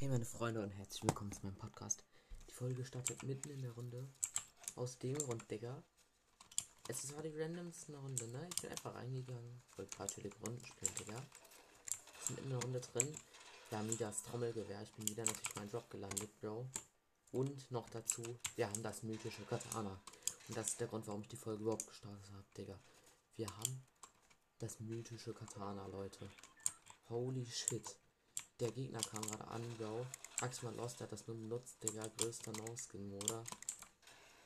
Hey meine Freunde und herzlich willkommen zu meinem Podcast. Die Folge startet mitten in der Runde. Aus dem Grund, Digga. Es war die randomste Runde, ne? Ich bin einfach reingegangen, wollte chillige Runden spielen, Digga. Sind in der Runde drin. Wir haben wieder das Trommelgewehr. Ich bin wieder natürlich meinen Job gelandet, Bro. Und noch dazu, wir haben das mythische Katana. Und das ist der Grund, warum ich die Folge überhaupt gestartet habe, Digga. Wir haben das mythische Katana, Leute. Holy shit. Der Gegner kam gerade an, Bro. Maximal Lost hat das nur benutzt, Digga. Größter No-Skin, oder?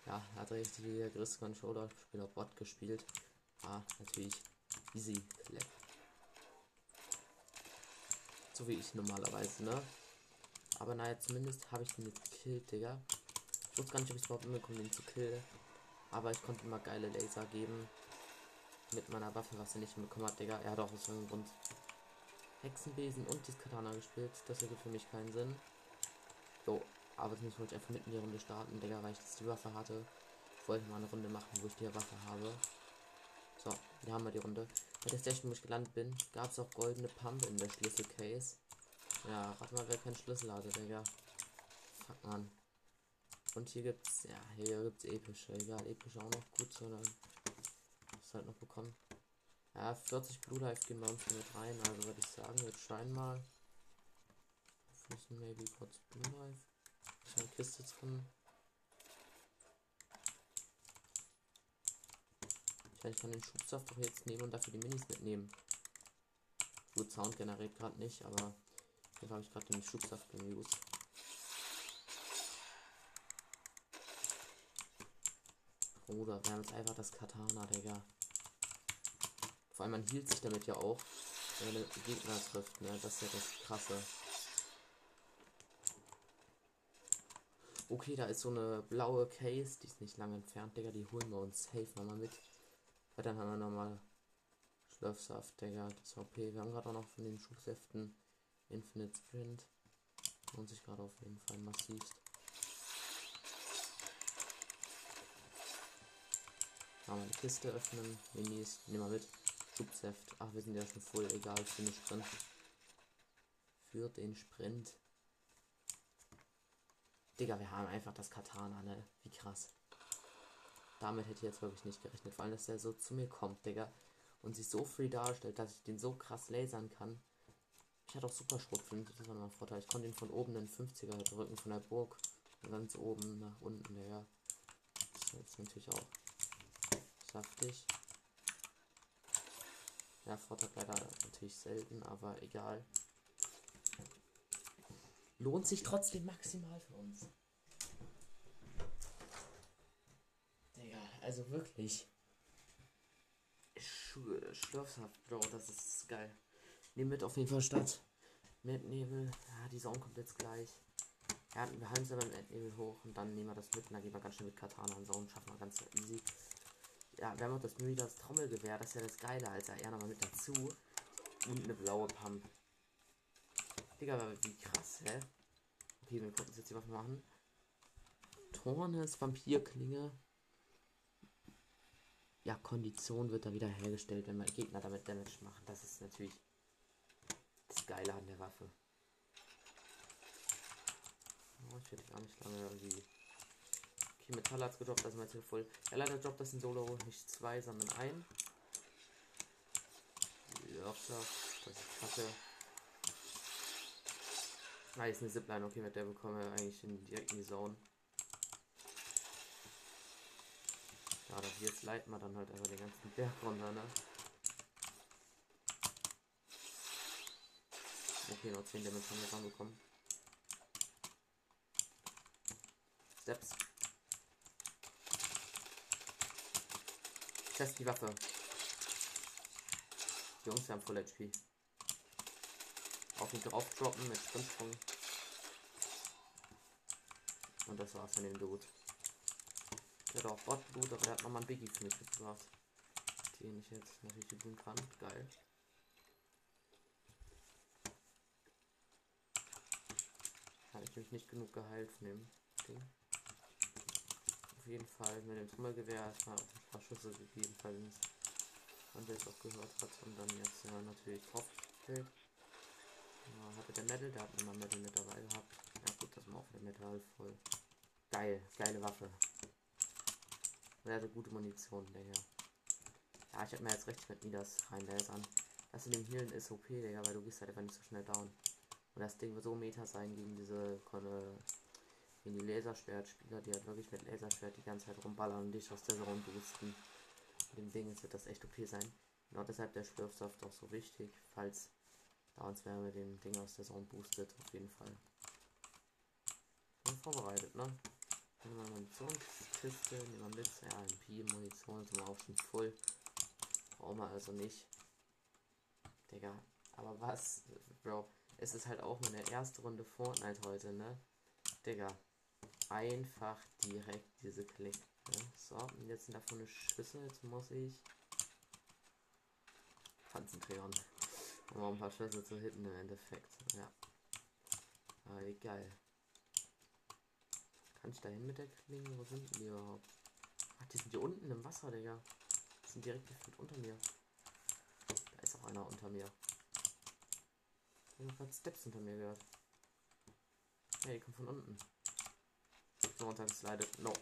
Ja, hat richtig der größte Controller-Spieler Bot gespielt. Ah, natürlich easy clap. So wie ich normalerweise, ne? Aber naja, zumindest habe ich den jetzt gekillt, Digga. Ich wusste gar nicht, ob ich überhaupt hinbekomme, den zu killen. Aber ich konnte immer geile Laser geben. Mit meiner Waffe, was er nicht bekommen hat, Digga. Er hat auch aus irgendeinem Grund Hexenbesen und das Katana gespielt. Das ergibt für mich keinen Sinn. So, aber jetzt wollte ich einfach mitten in die Runde starten, Digga, weil ich jetzt die Waffe hatte. Ich wollte mal eine Runde machen, wo ich die Waffe habe. So, hier haben wir die Runde. Bei der Station, wo ich gelandet bin, gab es auch goldene Pump in der Schlüsselcase. Ja, rat mal, wer keinen Schlüssel hatte, Digga. Fuck, man. Und hier gibt's, ja, hier gibt's epische. Egal, epische auch noch gut, sondern was halt noch bekommen. Ja, 40 Blue Life gehen bei mit rein, also würde ich sagen, wir scheinen mal. Müssen maybe kurz Blue Life. Ist eine Kiste drin. Ich, ich kann den Schubsaft doch jetzt nehmen und dafür die Minis mitnehmen. Gut, Sound generiert gerade nicht, aber hier habe ich gerade den Schubsaft gemused. Bruder, wir haben jetzt einfach das Katana, Digga. Vor allem man hielt sich damit ja auch, wenn man Gegner trifft, ne? Das ist ja das Krasse. Okay, da ist so eine blaue Case, die ist nicht lange entfernt, Digga. Die holen wir uns safe nochmal mit. Weil dann haben wir nochmal Schlürfsaft, Digga. Das OP. Wir haben gerade auch noch von den Schubsäften Infinite Sprint. Lohnt sich gerade auf jeden Fall massivst. Mal die Kiste öffnen. Minis, nehmen wir mit. Schubsäft. Ach, wir sind ja schon voll. Egal, für den Sprint. Für den Sprint. Digga, wir haben einfach das Katana, ne? Wie krass. Damit hätte ich jetzt wirklich nicht gerechnet. Vor allem, dass der so zu mir kommt, Digga. Und sich so free darstellt, dass ich den so krass lasern kann. Ich hatte auch super Schrotflinte, das war mein Vorteil. Ich konnte ihn von oben in 50er drücken, von der Burg. Und ganz oben nach unten, Digga. Das ist natürlich auch saftig. Ja, Vorteil leider natürlich selten, aber egal. Lohnt sich trotzdem maximal für uns. Digga, also wirklich. Sch Schlafsaft, Bro, das ist geil. Nehmen mit auf jeden Fall statt. Nebel. Ja, die Sonne kommt jetzt gleich. Ja, wir halten es aber mit Nebel hoch und dann nehmen wir das mit und dann gehen wir ganz schnell mit Katana und Sound. Schaffen wir ganz easy ja, wir haben auch das das Trommelgewehr, das ist ja das Geile, Alter. Er nochmal mit dazu. Und eine blaue Pump. Digga, wie krass, hä? Okay, wir gucken uns jetzt die Waffe machen. Tornes Vampirklinge. Ja, Kondition wird da wieder hergestellt, wenn wir Gegner damit Damage machen. Das ist natürlich das Geile an der Waffe. Oh, ich werde gar nicht lange irgendwie Okay, Metall hat's gedroppt, also Metall voll. Ja, leider droppt das in Solo nicht zwei, sondern ein. Ja, das ist kacke. Ah, ist eine Zipline, okay, mit der bekommen wir eigentlich in, direkt in die Zone. Ja, das jetzt leiten wir dann halt einfach den ganzen Berg runter, ne? Okay, noch 10 Damage haben wir ranbekommen. Steps. Test die Waffe. Die Jungs haben Full HP. Auf ihn drauf droppen mit Sprintsprung. Und das war's von dem Dude. Der hat auch Botblut, aber der hat nochmal ein Biggie für mich mitgebracht. Den ich jetzt natürlich tun kann. Geil. Habe ich mich nicht genug geheilt von dem Ding auf jeden Fall mit dem Trommelgewehr erstmal ein paar Schüsse gegeben, falls man das auch gehört hat. Und dann jetzt ja, natürlich gekillt. Ja, hatte der Metal, der hat immer Metal mit dabei gehabt. Fall voll. Geil, geile Waffe. Sehr, sehr gute Munition, Digga. Ja, ich hab mir jetzt recht mit Midas reinlasern. Das in dem Healen ist OP, Digga, weil du gehst halt einfach nicht so schnell down. Und das Ding wird so Meta sein gegen diese Konne, gegen die Laserschwertspieler, die halt wirklich mit Laserschwert die ganze Zeit rumballern und dich aus der Zone boosten. Mit dem Ding wird das echt OP sein. Genau deshalb der Schlürfsaft auch so wichtig, falls da uns wer mit dem Ding aus der Zone boostet, auf jeden Fall. Schon vorbereitet, ne? Nehmen wir Munitionskiste, nehmen wir mit, ja, MP-Munition sind wir auch schon voll. Brauchen wir also nicht. Digga, aber was, Bro, es ist halt auch meine erste Runde Fortnite heute, ne? Digga, einfach direkt diese Klick. Ne? So, und jetzt sind davon eine Schüsse, jetzt muss ich konzentrieren. Um ein paar Schüsse zu hitten im Endeffekt. Ja. Aber wie. Kann ich da hin mit der Klinge? Wo sind die überhaupt? Ach, die sind hier unten im Wasser, Digga. Die sind direkt gefühlt unter mir. Da ist auch einer unter mir. Ich habe gerade Steps unter mir gehört. Hey, die kommt von unten. So runtergeslidet. No.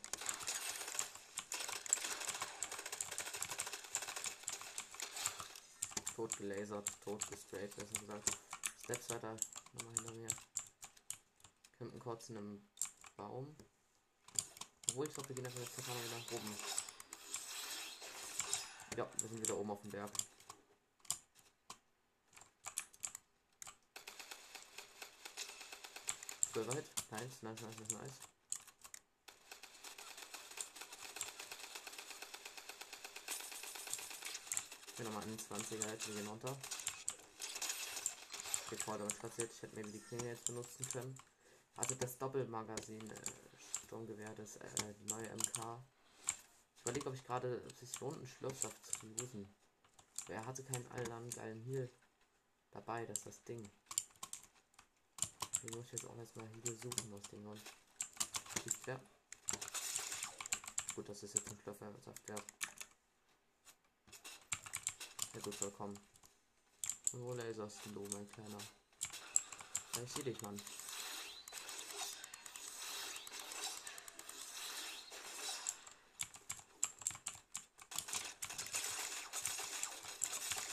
Tot gelasert, tot gestraight, besser gesagt. Steps weiter, nochmal hinter mir. Campen kurz in einem Baum. Obwohl ich glaube, wir gehen einfach jetzt nach oben. Ja, wir sind wieder oben auf dem Berg. Silver Hit. Nice, nice, nice, nice, Ich bin nochmal 21er jetzt, wir gehen runter. Bevor damit passiert, ich hätte mir die Klinge jetzt benutzen können. Also das Doppelmagazin äh, Sturmgewehr, das äh, die neue MK. Ich überlege, ob ich gerade sich lohnt, einen Schlürfsaft zu usen. Er hatte keinen allen geilen Heal dabei, das ist das Ding. Ich muss jetzt auch erstmal Heal suchen, das Ding und. Ja. Gut, das ist jetzt ein Schlürfsaft wert. Ja gut, willkommen. Wo laserst du, mein Kleiner? Ja, ich sehe dich, Mann.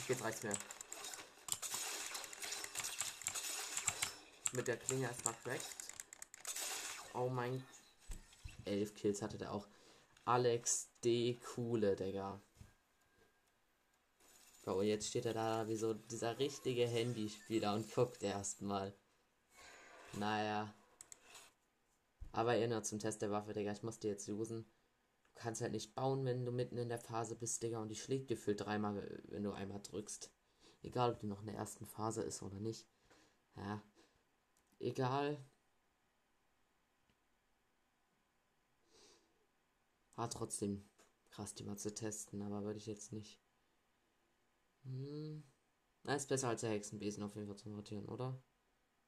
Jetzt reicht's mehr. Mit der Klinge erstmal cracked. Oh mein. Elf Kills hatte der auch. Alex D. Coole, Digga. Bro, jetzt steht er da wie so dieser richtige Handyspieler und guckt erstmal. Naja. Aber erinnert zum Test der Waffe, Digga. Ich muss die jetzt usen. Du kannst halt nicht bauen, wenn du mitten in der Phase bist, Digga. Und die schlägt gefühlt dreimal, wenn du einmal drückst. Egal, ob die noch in der ersten Phase ist oder nicht. Ja. Egal. War trotzdem krass, die mal zu testen, aber würde ich jetzt nicht. Hm. Na, ist besser als der Hexenbesen auf jeden Fall zum Rotieren, oder?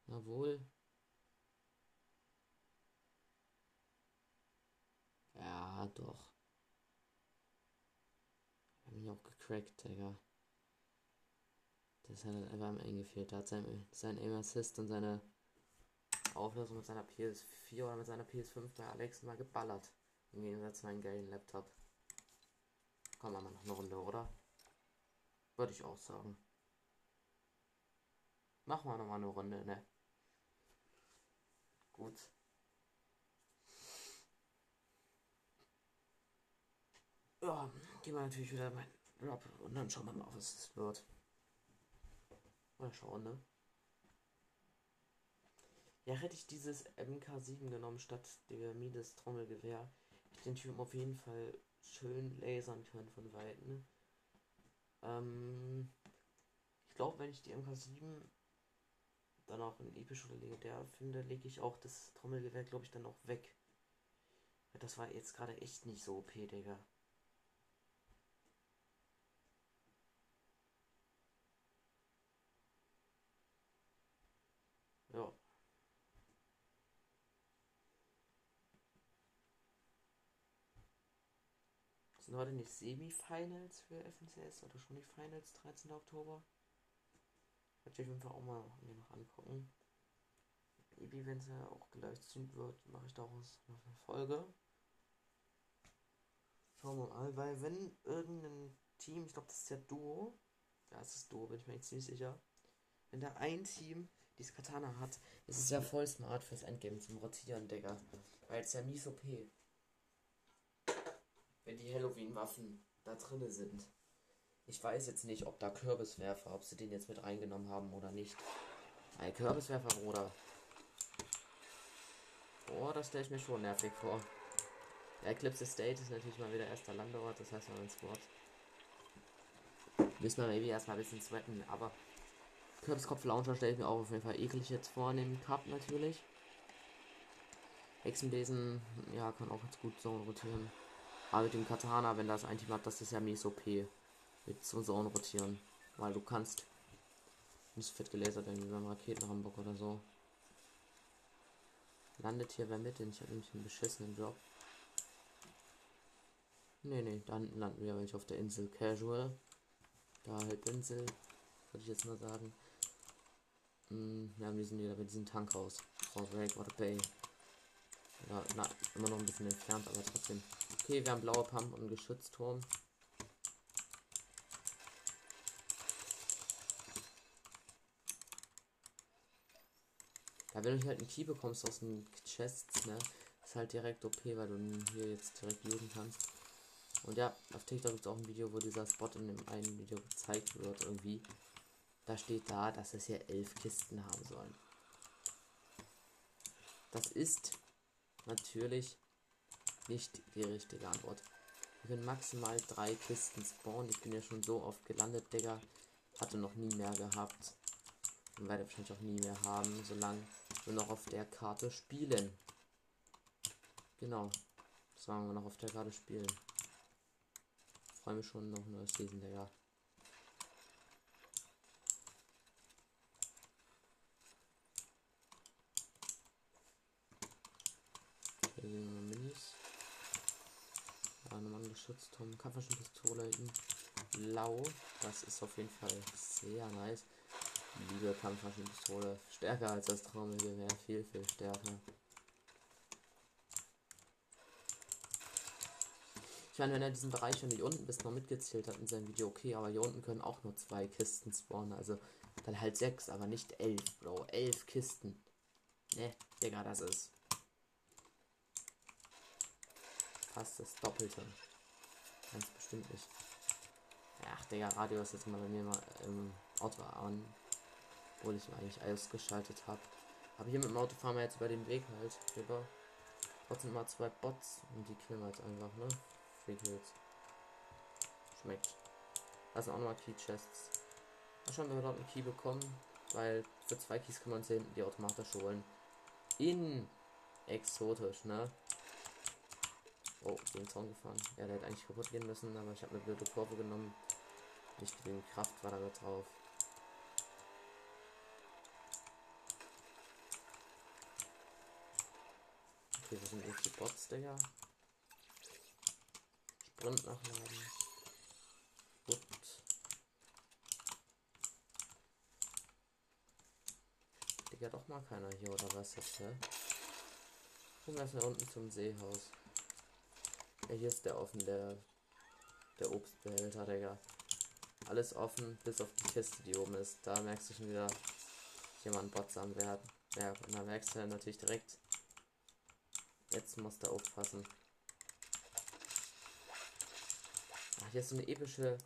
Jawohl. Ja, doch. Ich hab mich auch gecrackt, Digga. Das hat halt einfach am Ende gefehlt. Da hat sein, sein Aim Assist und seine Auflösung mit seiner PS4 oder mit seiner PS5 bei Alex mal geballert. Im Gegensatz zu meinem geilen Laptop. Wir mal noch eine Runde, oder? Würde ich auch sagen. Machen wir noch mal eine Runde, ne? Gut. Ja, gehen wir natürlich wieder mein Drop und dann schauen wir mal, was es wird. Mal schauen, ne? Ja, hätte ich dieses MK7 genommen statt der Mides Trommelgewehr, hätte ich den Typen auf jeden Fall schön lasern können von Weitem. Ne? Ähm, ich glaube, wenn ich die MK7 dann auch in episch oder legendär finde, lege ich auch das Trommelgewehr, glaube ich, dann auch weg. Das war jetzt gerade echt nicht so OP, Digga. Ja. Sind heute nicht Semifinals für FNCS oder schon die Finals 13. Oktober? Werde ich auf jeden Fall auch mal mir noch angucken. Maybe, wenn sie auch gelivestreamt wird, mache ich daraus noch eine Folge. Schauen wir mal, weil wenn irgendein Team, ich glaube, das ist ja Duo, ja, es ist Duo, bin ich mir ziemlich sicher. Wenn da ein Team dieses Katana hat, ist es ja voll smart fürs Endgame zum Rotieren, Digga. Weil es ja mies OP. Wenn die Halloween-Waffen da drinne sind. Ich weiß jetzt nicht, ob da Kürbiswerfer, ob sie den jetzt mit reingenommen haben oder nicht. Ein Kürbiswerfer, Bruder. Boah, das stelle ich mir schon nervig vor. Der Eclipse State ist natürlich mal wieder erster Landeort, das heißt mal ein Squad. Müssen wir maybe erstmal ein bisschen sweaten, aber Kürbskopf Launcher stelle ich mir auch auf jeden Fall eklig jetzt vor dem Cup natürlich. Hexenbesen, ja, kann auch jetzt gut Zone rotieren. Aber mit dem Katana, wenn das ein Team hat, das ist ja mies OP. Mit Zone rotieren. Weil du kannst nicht fett gelasert irgendwie beim Raketenrambock oder so. Landet hier wer mit, denn ich habe nämlich einen beschissenen Job. Nee, nee, dann landen wir welche auf der Insel Casual. Da halt Insel, würde ich jetzt mal sagen. Hm, ja, wir sind wieder bei diesem Tankhaus. Frau Breakwater Bay. Ja, na, immer noch ein bisschen entfernt, aber trotzdem. Okay, wir haben blaue Pump und Geschützturm. Ja, wenn du halt einen Key bekommst aus den Chests, ne, ist halt direkt OP, weil du hier jetzt direkt looten kannst. Und ja, auf TikTok gibt es auch ein Video, wo dieser Spot in dem einen Video gezeigt wird irgendwie. Da steht da, dass es hier elf Kisten haben sollen. Das ist natürlich nicht die richtige Antwort. Wir können maximal drei Kisten spawnen. Ich bin ja schon so oft gelandet, Digga. Hatte noch nie mehr gehabt. Und werde wahrscheinlich auch nie mehr haben, solange wir noch auf der Karte spielen. Genau. Sagen wir noch auf der Karte spielen. Freue mich schon noch neues Season, Digga. Nochmal ein Geschützturm. Kampfmaschinenpistole in blau. Das ist auf jeden Fall sehr nice. Liebe Kampfmaschinenpistole. Stärker als das Trommelgewehr. Viel, viel stärker. Ich meine, wenn er diesen Bereich schon hier unten bis noch mitgezählt hat in seinem Video, okay, aber hier unten können auch nur zwei Kisten spawnen. Also dann halt sechs, aber nicht elf, Bro. Elf Kisten. Ne, Digga, das ist fast das Doppelte. Ganz bestimmt nicht. Ach, Digga, Radio ist jetzt mal bei mir mal im Auto an. Obwohl ich eigentlich ausgeschaltet habe. Aber hier mit dem Auto fahren wir jetzt über den Weg halt rüber. Trotzdem mal zwei Bots und die killen wir jetzt einfach, ne? Free Kills. Schmeckt. Also auch nochmal Key Chests. Mal schauen, wenn wir dort einen Key bekommen. Weil für zwei Keys können wir uns hinten die automatisch holen. In exotisch, ne? Oh, den Zaun gefahren. Ja, der hätte eigentlich kaputt gehen müssen, aber ich habe eine blöde Kurve genommen. Nicht genügend Kraft war damit drauf. Okay, wo sind jetzt die Bots, Digga? Sprint nachladen. Gut. Digga, doch mal keiner hier, oder was jetzt, ne? Gucken wir erstmal unten zum Seehaus. Ja, hier ist der offen, der, der Obstbehälter, Digga. Alles offen, bis auf die Kiste, die oben ist. Da merkst du schon wieder, jemand Bots am werden. Ja, und da merkst du natürlich direkt, jetzt musst du aufpassen. Ach, hier ist so eine epische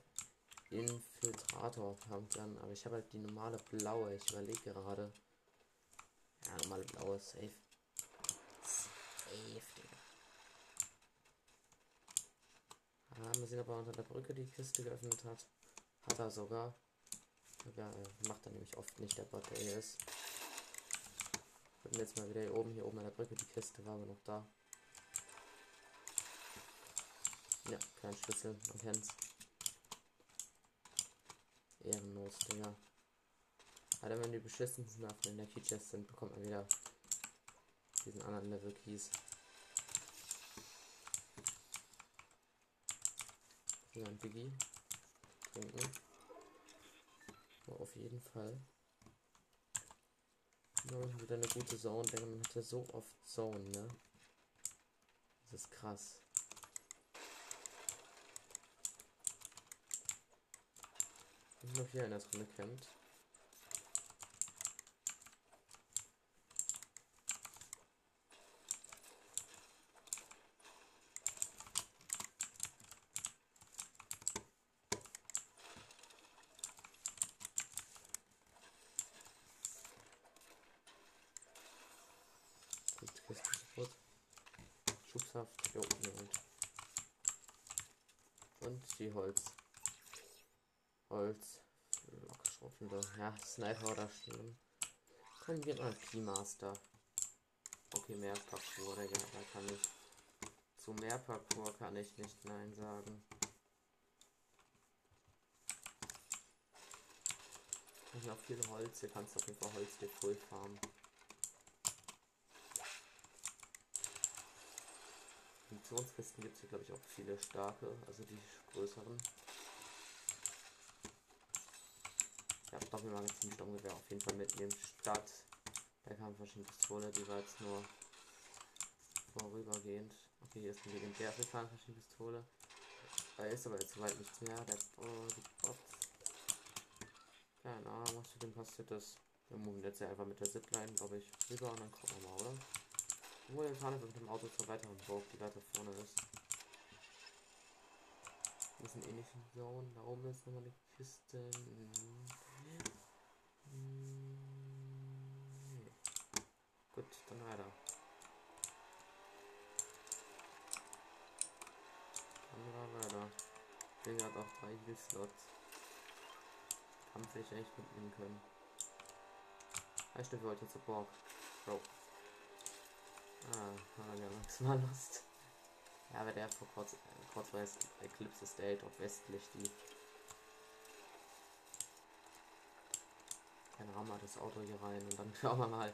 Infiltrator Pumpgun, aber ich habe halt die normale blaue. Ich überlege gerade. Ja, normale blaue, safe. Safe, Ah, mal sehen, ob er unter der Brücke die Kiste geöffnet hat. Hat er sogar. Ja, macht er nämlich oft nicht, der Bot, der hier ist. Gucken jetzt mal wieder hier oben, hier oben an der Brücke. Die Kiste war aber noch da. Ja, kein Schlüssel, man kennt's. Ehrenlos, Digga. Aber wenn die beschissensten Waffen in der Key Chest sind, bekommt man wieder diesen anderen Level Keys. Hier ein Biggie. Trinken. Oh, auf jeden Fall. Ja, wieder eine gute Zone, denn man hat ja so oft Zone, ne? Das ist krass. Ich noch hier einer drin campt. Gut, Kiste kaputt. Schubsaft, jo, ne, und. Und die Holz. Holz. Lockschrotflinte. Ja, Sniper oder schlimm. Können wir mal Keymaster. Okay, mehr Parkour, Digga, da kann ich. Zu mehr Parkour kann ich nicht Nein sagen. Hier auch viel Holz, hier kannst du auf jeden Fall Holz dir voll farmen. Munitionskisten gibt es hier glaube ich auch viele starke, also die größeren. Ja, Doppelmagazin Sturmgewehr auf jeden Fall mitnehmen statt der Kampfmaschinenpistole, die war jetzt nur vorübergehend. Okay, hier ist eine legendäre Kampfmaschinenpistole. Da ist aber jetzt soweit nichts mehr. Der oh, die Bots. Keine Ahnung, was für den passiert ist. Wir moven jetzt ja einfach mit der Zipline, glaube ich, rüber und dann gucken wir mal, oder? Obwohl, wir fahren mit dem Auto zur weiteren Burg, die weiter vorne ist. Wir sind ähnlichen Zone. Da oben ist nochmal eine Kiste. Gut, dann weiter. Dann war weiter. Digga hat auch drei Heal-Slots. Haben vielleicht eigentlich mitnehmen können. Ja, stimmt, wir wollten zur Borg. Bro. Ah, ah ja, maximal Lust. Ja, aber der vor kurz, äh, kurz vor Eclipse State auf westlich die. Keine Ahnung, das Auto hier rein und dann schauen wir mal,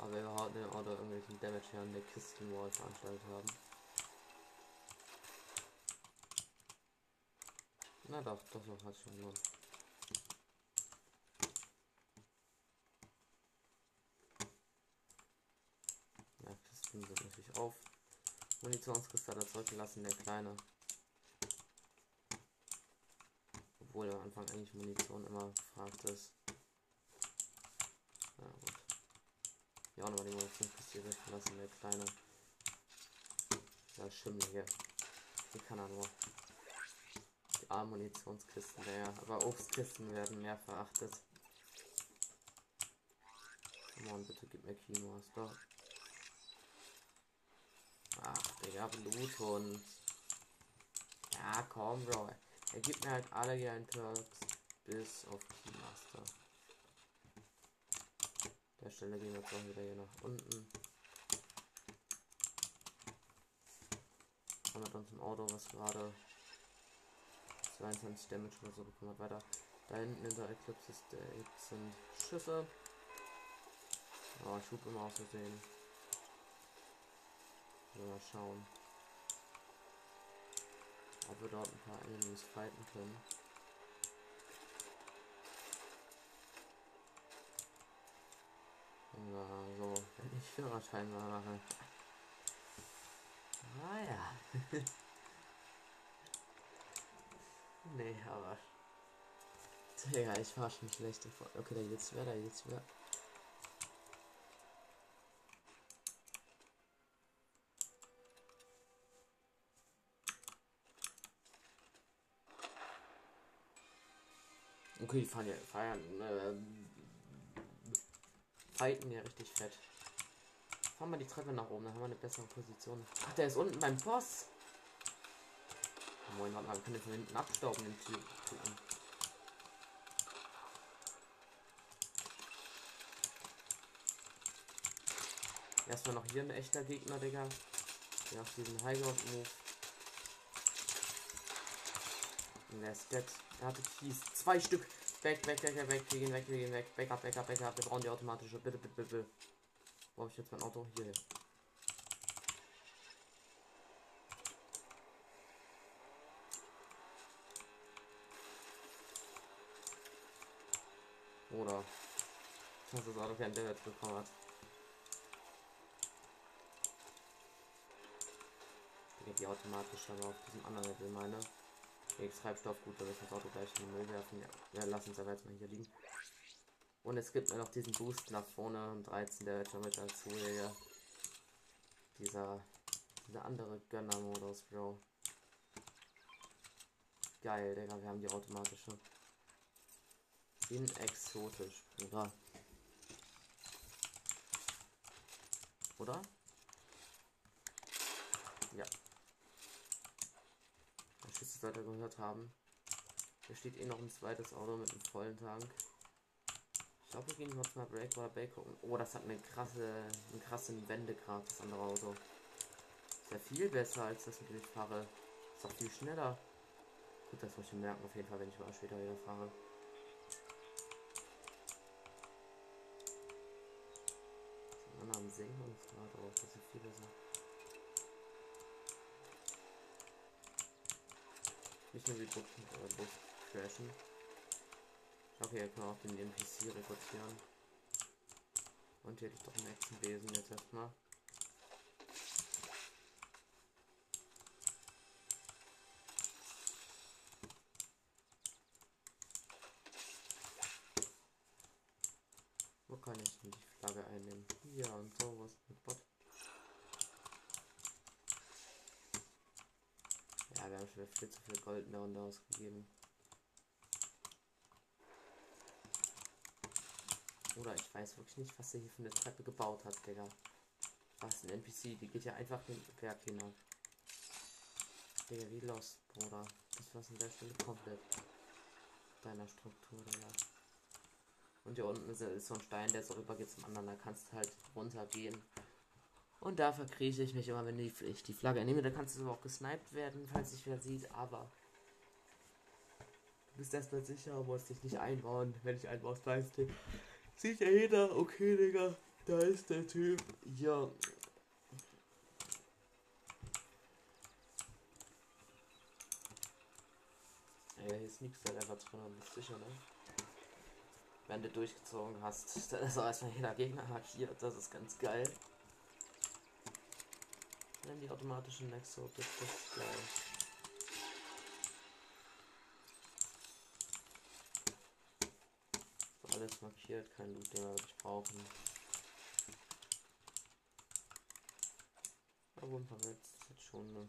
ob wir überhaupt dem Auto irgendwelchen Damage hier an der Kistenwall veranstaltet haben. Na doch, doch, doch, hat schon gelohnt. Ja, Kisten sind natürlich auf. Munitionskristalle zurückgelassen, der kleine. Obwohl am Anfang eigentlich Munition immer gefragt ist. Ja gut. Ja nochmal die Munitionskiste zurückgelassen, der kleine. Der Schimmel hier. Hier kann er nur. Die armen Munitionskisten, der, aber Obstkisten werden mehr verachtet. Mann, bitte gib mir Keymaster. Ach, Digga, Bluthund. Ja, komm, Bro. Er gibt mir halt alle hier ein Perks bis auf Keymaster. Der Stelle gehen wir jetzt wieder hier nach unten. Haben wir uns im Auto, was gerade 22 Damage oder so bekommen hat. Weiter. Da hinten in der Eclipse State sind Schüsse. Oh, ich hub immer aus Versehen. Mal schauen. Ob wir dort ein paar Enemies fighten können. Ja, so, wenn ich Führerschein mache. Ah, nee, aber. Digga, ich war schon schlecht. Okay, da jetzt wer, da jetzt wer. Okay, die fahren ja, feiern, äh, fighten ja richtig fett. Fahren wir die Treppe nach oben, dann haben wir eine bessere Position. Ach, der ist unten beim Boss. Moin, warte mal, wir können den von hinten abstauben, den Typen. Erstmal noch hier ein echter Gegner, Digga. Der auf diesen Highground-Move. Und der ist dead. Er hatte Keys. Zwei Stück. Weg, weg, weg, weg, wir gehen weg, wir gehen weg. Backup, backup, backup. Wir brauchen die automatische. Bitte, bitte, bitte. Habe ich jetzt mein Auto? Hier. Oder dass das Auto kein Damage bekommen hat. Die automatisch aber auf diesem anderen Level meine. Treibstoff, gut, da ist das Auto gleich in den Müll werfen. Ja, ja lass uns aber jetzt mal hier liegen. Und es gibt noch diesen Boost nach vorne und 13 der schon mit dazu, Digga. Dieser, dieser andere Gönner-Modus, Bro. Geil, Digga, wir haben die automatische. In exotisch, Bruder. Oder? Ja. Schüsse weiter gehört haben. Hier steht eh noch ein zweites Auto mit einem vollen Tank. Ich glaube, wir gehen kurz mal Break oder Break gucken. Oh, das hat eine krasse, einen krassen Wendegrad, das andere Auto. Ist ja viel besser als das, mit dem ich fahre. Ist auch viel schneller. Gut, das muss ich merken auf jeden Fall, wenn ich mal später wieder fahre. Sind am Singen und drauf, das ist viel besser. Nicht nur wie Bus, äh, Bus crashen. Okay, er kann auch den NPC rekrutieren. Und hier hätte ich doch einen Echsenwesen jetzt erstmal. Wo kann ich denn die Flagge einnehmen? Hier und so, was mit Bot? Ja, wir haben schon viel zu viel Gold mehr und ausgegeben. Oder ich weiß wirklich nicht, was er hier für eine Treppe gebaut hat, Digga. Was ein NPC, die geht ja einfach den Berg hinab. Digga, wie lost, Bruder. Das war an der Stelle komplett deiner Struktur, Digga. Und hier unten ist, ist so ein Stein, der so rüber geht zum anderen. Da kannst du halt runtergehen. Und da verkrieche ich mich immer, wenn ich die Flagge nehme. Da kannst du auch gesniped werden, falls sich wer sieht. Aber du bist erstmal sicher, musst dich nicht einbauen. Wenn ich einbaust, weißt du. Sieht ja jeder, okay, Digga, da ist der Typ. Ja. Ja, hier ist nichts da einfach drin, bist sicher, ne? Wenn du durchgezogen hast, dann ist auch erstmal jeder Gegner markiert, das ist ganz geil. Dann die automatischen Nexo, das ist geil. alles markiert, kein Loot, den wir wirklich brauchen. Aber ein paar Metz hat schon ein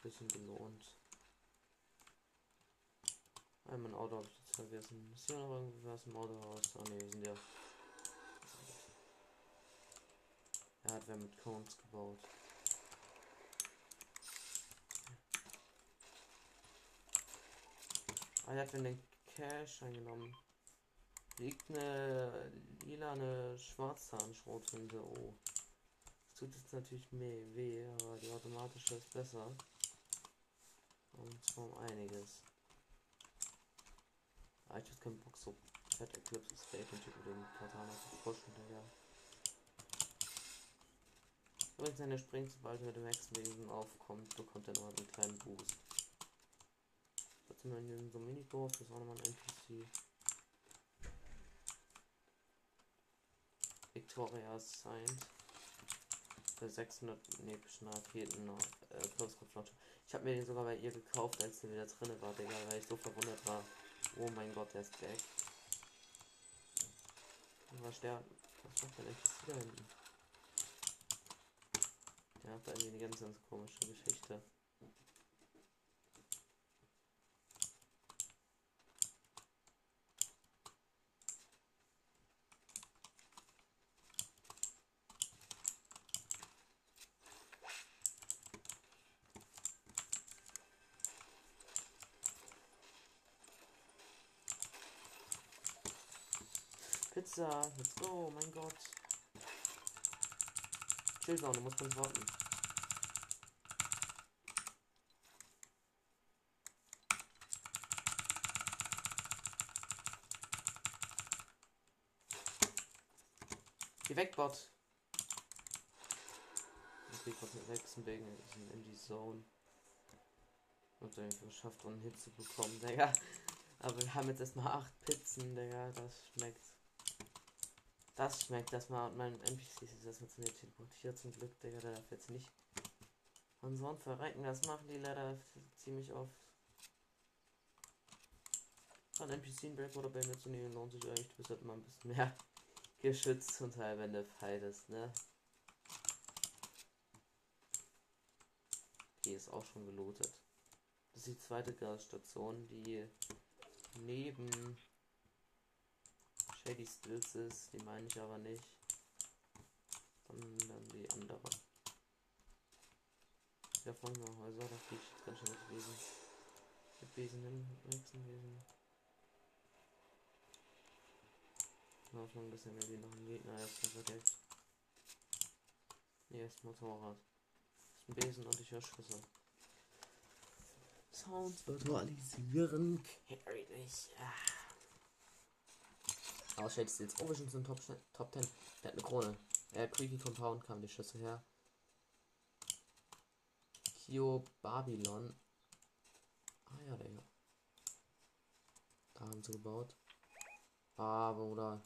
bisschen gelohnt. Einmal ein Auto habe ich jetzt vergessen. Ist hier noch irgendwas im Auto raus? Ah ne, wir sind ja. Er hat wer mit Cones gebaut. Ah, er hat den Cash eingenommen liegt eine lilane Schwarzzahnschrothunde. Oh. Das tut jetzt natürlich mehr weh, aber die automatische ist besser. Und zwar um einiges. Ah, ich hab keinen Bock so fett Eclipse State und über den Katana zu pushen, Digga. Übrigens, wenn er springt, sobald er mit dem Hexenwesen aufkommt, bekommt er noch einen kleinen Boost. Jetzt sind wir in so einem Minidorf, das ist auch nochmal ein NPC. Victoria Signed. Für 600 epischen Raketen äh, Kurzkopflauncher. Ich habe mir den sogar bei ihr gekauft, als der wieder drin war, Digga, weil ich so verwundert war. Oh mein Gott, der ist back. Was der. Was macht der denn da hinten? Der hat irgendwie eine ganz, ganz komische Geschichte. Pizza. Let's go. Mein Gott. Chillzone, du musst uns warten. Geh weg, Bot. Ich krieg was mit Hexenwegen in die Zone. Und irgendwie geschafft, einen Hit zu bekommen, Digga. Aber wir haben jetzt erstmal acht Pizzen, Digga. Das schmeckt. Das schmeckt, dass man mein NPC ist zu mir teleportiert zum Glück, Digga, der darf jetzt nicht. Und so ein Verrecken, das machen die leider ziemlich oft. Von NPC in Break oder bei mir zu nehmen lohnt sich eigentlich, du bist halt immer ein bisschen mehr geschützt zum Teil, wenn du fightest, ne? Die ist auch schon gelootet. Das ist die zweite Gasstation, die neben Shady Stills ist. Die meine ich aber nicht. Sondern die andere. Ja, fangen wir Häuser, da fliege jetzt ganz schön mit Wesen. Mit Wesen hin, nächsten Wesen. Noch ein bisschen mehr wie noch ein Gegner, erst verdeckt. Nee, ist Motorrad. Ist ein Besen und ich höre Schüsse. Sounds virtualisieren. Carry dich. Ah. Aus Shady Steels. Oh, wir sind in Top, Top 10. Der hat eine Krone. Äh, Creaky Compound kam die Schüsse her. Kio Babylon. Ah ja, Digga. Da haben sie gebaut. Aber oder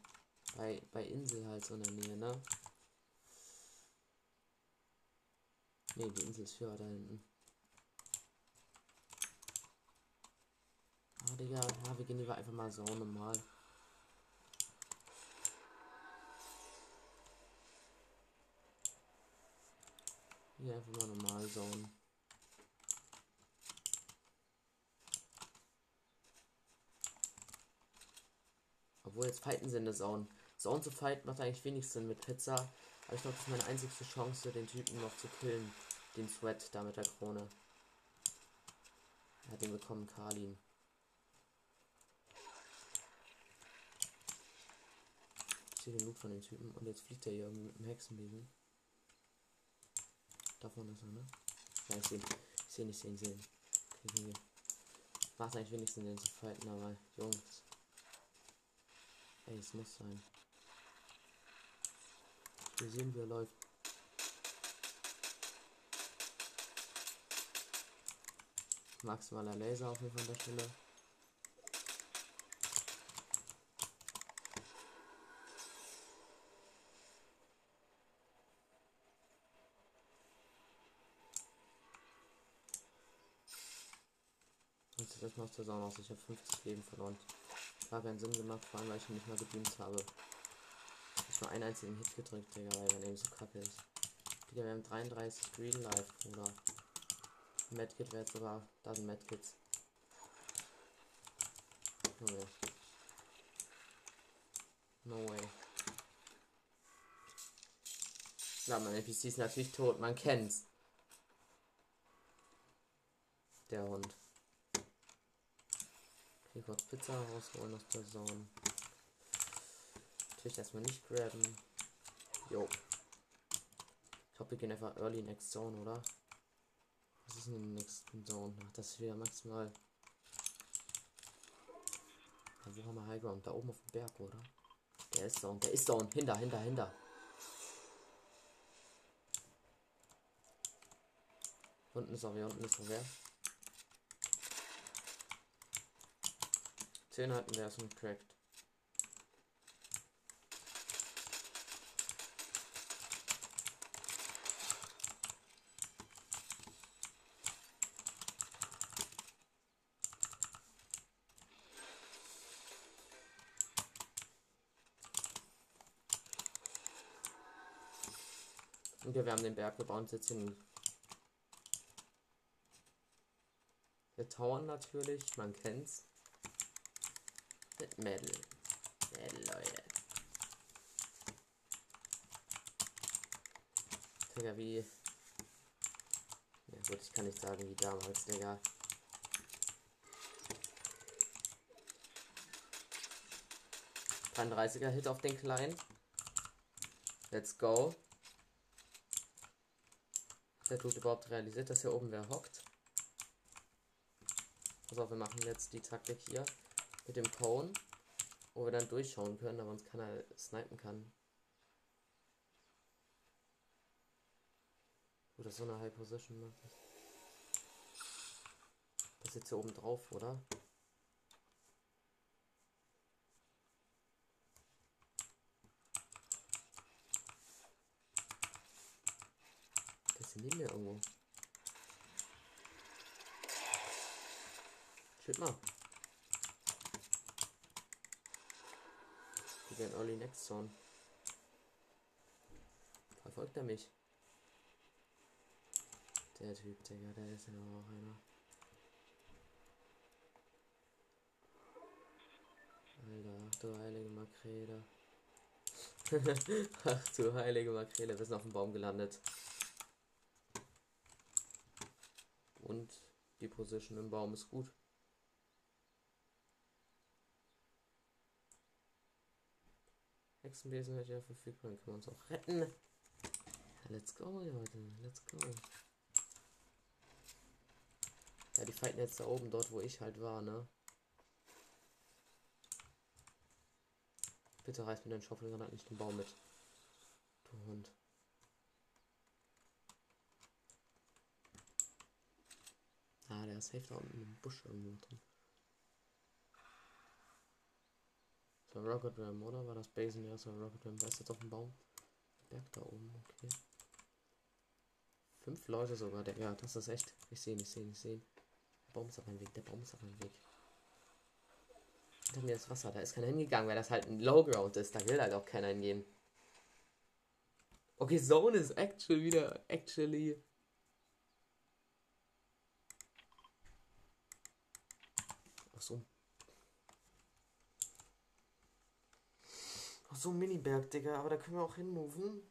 bei, bei Insel halt so in der Nähe, ne? Ne, die Insel ist für da hinten. Ah, Digga, ja, wir gehen lieber einfach mal so normal. Hier einfach mal normal zone. Obwohl jetzt fighten in der Zone. Zone zu fight macht eigentlich wenig Sinn mit Pizza. Aber ich glaube, das ist meine einzigste Chance, den Typen noch zu killen. Den Sweat da mit der Krone. Er hat den bekommen, Karlin. Ich sehe den Loot von den Typen und jetzt fliegt er hier mit dem Hexenbesen. Davon ist er, ne? Ja, ich sehe ihn. Ich sehe ihn, ich sehe ich sehe. Macht eigentlich wenigstens den zu fighten, aber Jungs. Ey, es muss sein. Wir sehen, wie er läuft. Maximaler Laser auf jeden Fall an der Stelle. Macht das auch noch. Ich habe 50 Leben verloren. War keinen Sinn gemacht, vor allem weil ich ihn nicht mal gedient habe. Ich nur einen einzigen Hit gedrückt, Digga, weil er eben so kacke ist. Digga, wir haben 33 Green Life, Bruder. Medkit wäre jetzt sogar. Da sind Medkits. No way. No way. Na, mein NPC ist natürlich tot, man kennt's. Der Hund. Hier kurz Pizza rausholen aus der Zone. Natürlich erstmal nicht graben. Jo. Ich glaube, wir gehen einfach Early Next Zone, oder? Was ist denn in der nächsten Zone? Ach, das ist wieder maximal. Ja, wo haben wir High Ground? Da oben auf dem Berg, oder? Der ist Zone, der ist Zone. Hinter, hinter, hinter. Unten ist auch wer, unten ist auch wer. 10 hatten wir erst cracked. Und wir haben den Berg gebaut jetzt in der Tower natürlich, man kennt's. Mit Metal. Metal, Leute. Digga, wie. Ja gut, ich kann nicht sagen wie damals, Digga. er Hit auf den Kleinen. Let's go. Der tut überhaupt realisiert, dass hier oben wer hockt. Also wir machen jetzt die Taktik hier mit dem Cone, wo wir dann durchschauen können, aber uns keiner snipen kann. Oder so eine High Position macht. Das ist jetzt hier oben drauf, oder? Das ist neben mir irgendwo. Shit mal. Early Next Zone. Verfolgt er mich? Der Typ, Digga, der ist ja auch einer. Alter, ach du heilige Makrele. ach du heilige Makrele, wir sind auf dem Baum gelandet. Und die Position im Baum ist gut. Hexenbesen wird ja verfügbar, dann können wir uns auch retten. Let's go, Leute, let's go. Ja, die fighten jetzt da oben, dort wo ich halt war, ne? Bitte reiß mir den Schaufelgranat nicht den Baum mit. Du Hund. Ah, der ist safe da unten im Busch irgendwo drin. So, Rocket Ram, oder? War das Basen? Ja, so Rocket Ram. Da ist jetzt auf dem Baum. Berg da oben, okay. Fünf Leute sogar, der, ja, das ist echt. Ich sehe, ich sehe, ich sehe. Der Baum ist auf meinem Weg, der Baum ist auf meinem Weg. Hinter mir ist Wasser, da ist keiner hingegangen, weil das halt ein Low Ground ist. Da will halt auch keiner hingehen. Okay, Zone ist actually wieder, actually. Ach so. Ach so, ein Mini-Berg, Digga, aber da können wir auch hinmoven.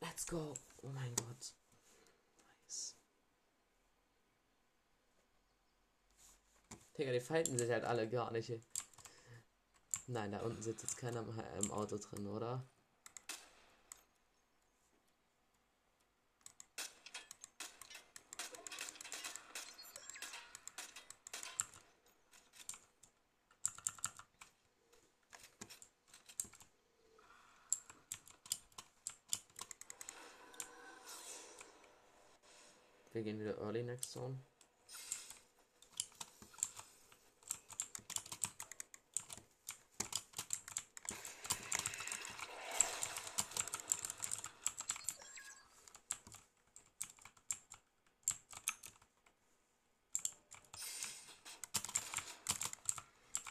Let's go. Oh mein Gott. Nice. Digga, die fighten sich halt alle gar nicht. Nein, da unten sitzt jetzt keiner im Auto drin, oder? Wir gehen wieder Early Next Zone.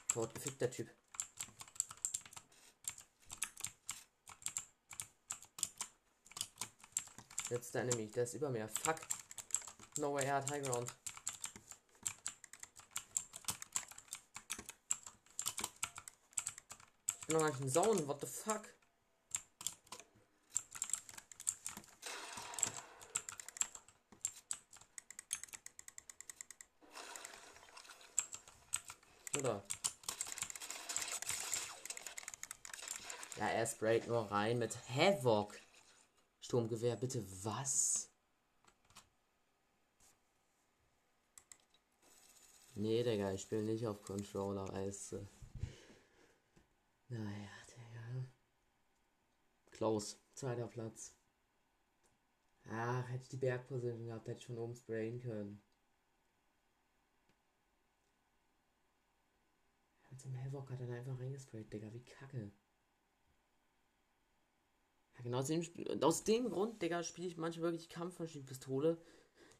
Tot gefickt, der Typ. Jetzt der Enemy, der ist über mir. Fuck. No way, hat High Ground. Ich bin noch gar nicht im Zone, what the fuck? Oder? Ja, er sprayt nur rein mit Havoc. Sturmgewehr, bitte was? Nee, Digga, ich spiele nicht auf Controller, weißt du. Naja, Digga. Close, zweiter Platz. Ach, hätte ich die Bergposition gehabt, hätte ich von oben sprayen können. Einem Havoc hat er einfach reingesprayt, Digga, wie kacke. Ja, genau aus dem, aus dem Grund, Digga, spiele ich manchmal wirklich Kampfmaschinenpistole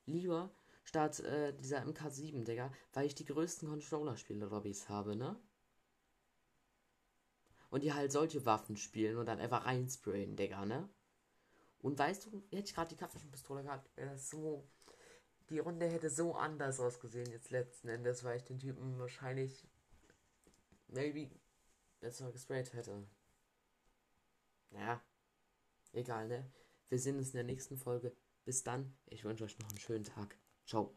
lieber statt äh, dieser MK7, Digga, weil ich die größten Controller-Spiele-Lobbys habe, ne? Und die halt solche Waffen spielen und dann einfach reinsprayen, Digga, ne? Und weißt du, hätte ich gerade die Kampfmaschinenpistole gehabt, wäre das so. Die Runde hätte so anders ausgesehen jetzt letzten Endes, weil ich den Typen wahrscheinlich maybe besser gesprayt hätte. Ja, egal, ne? Wir sehen uns in der nächsten Folge. Bis dann, ich wünsche euch noch einen schönen Tag. Chao.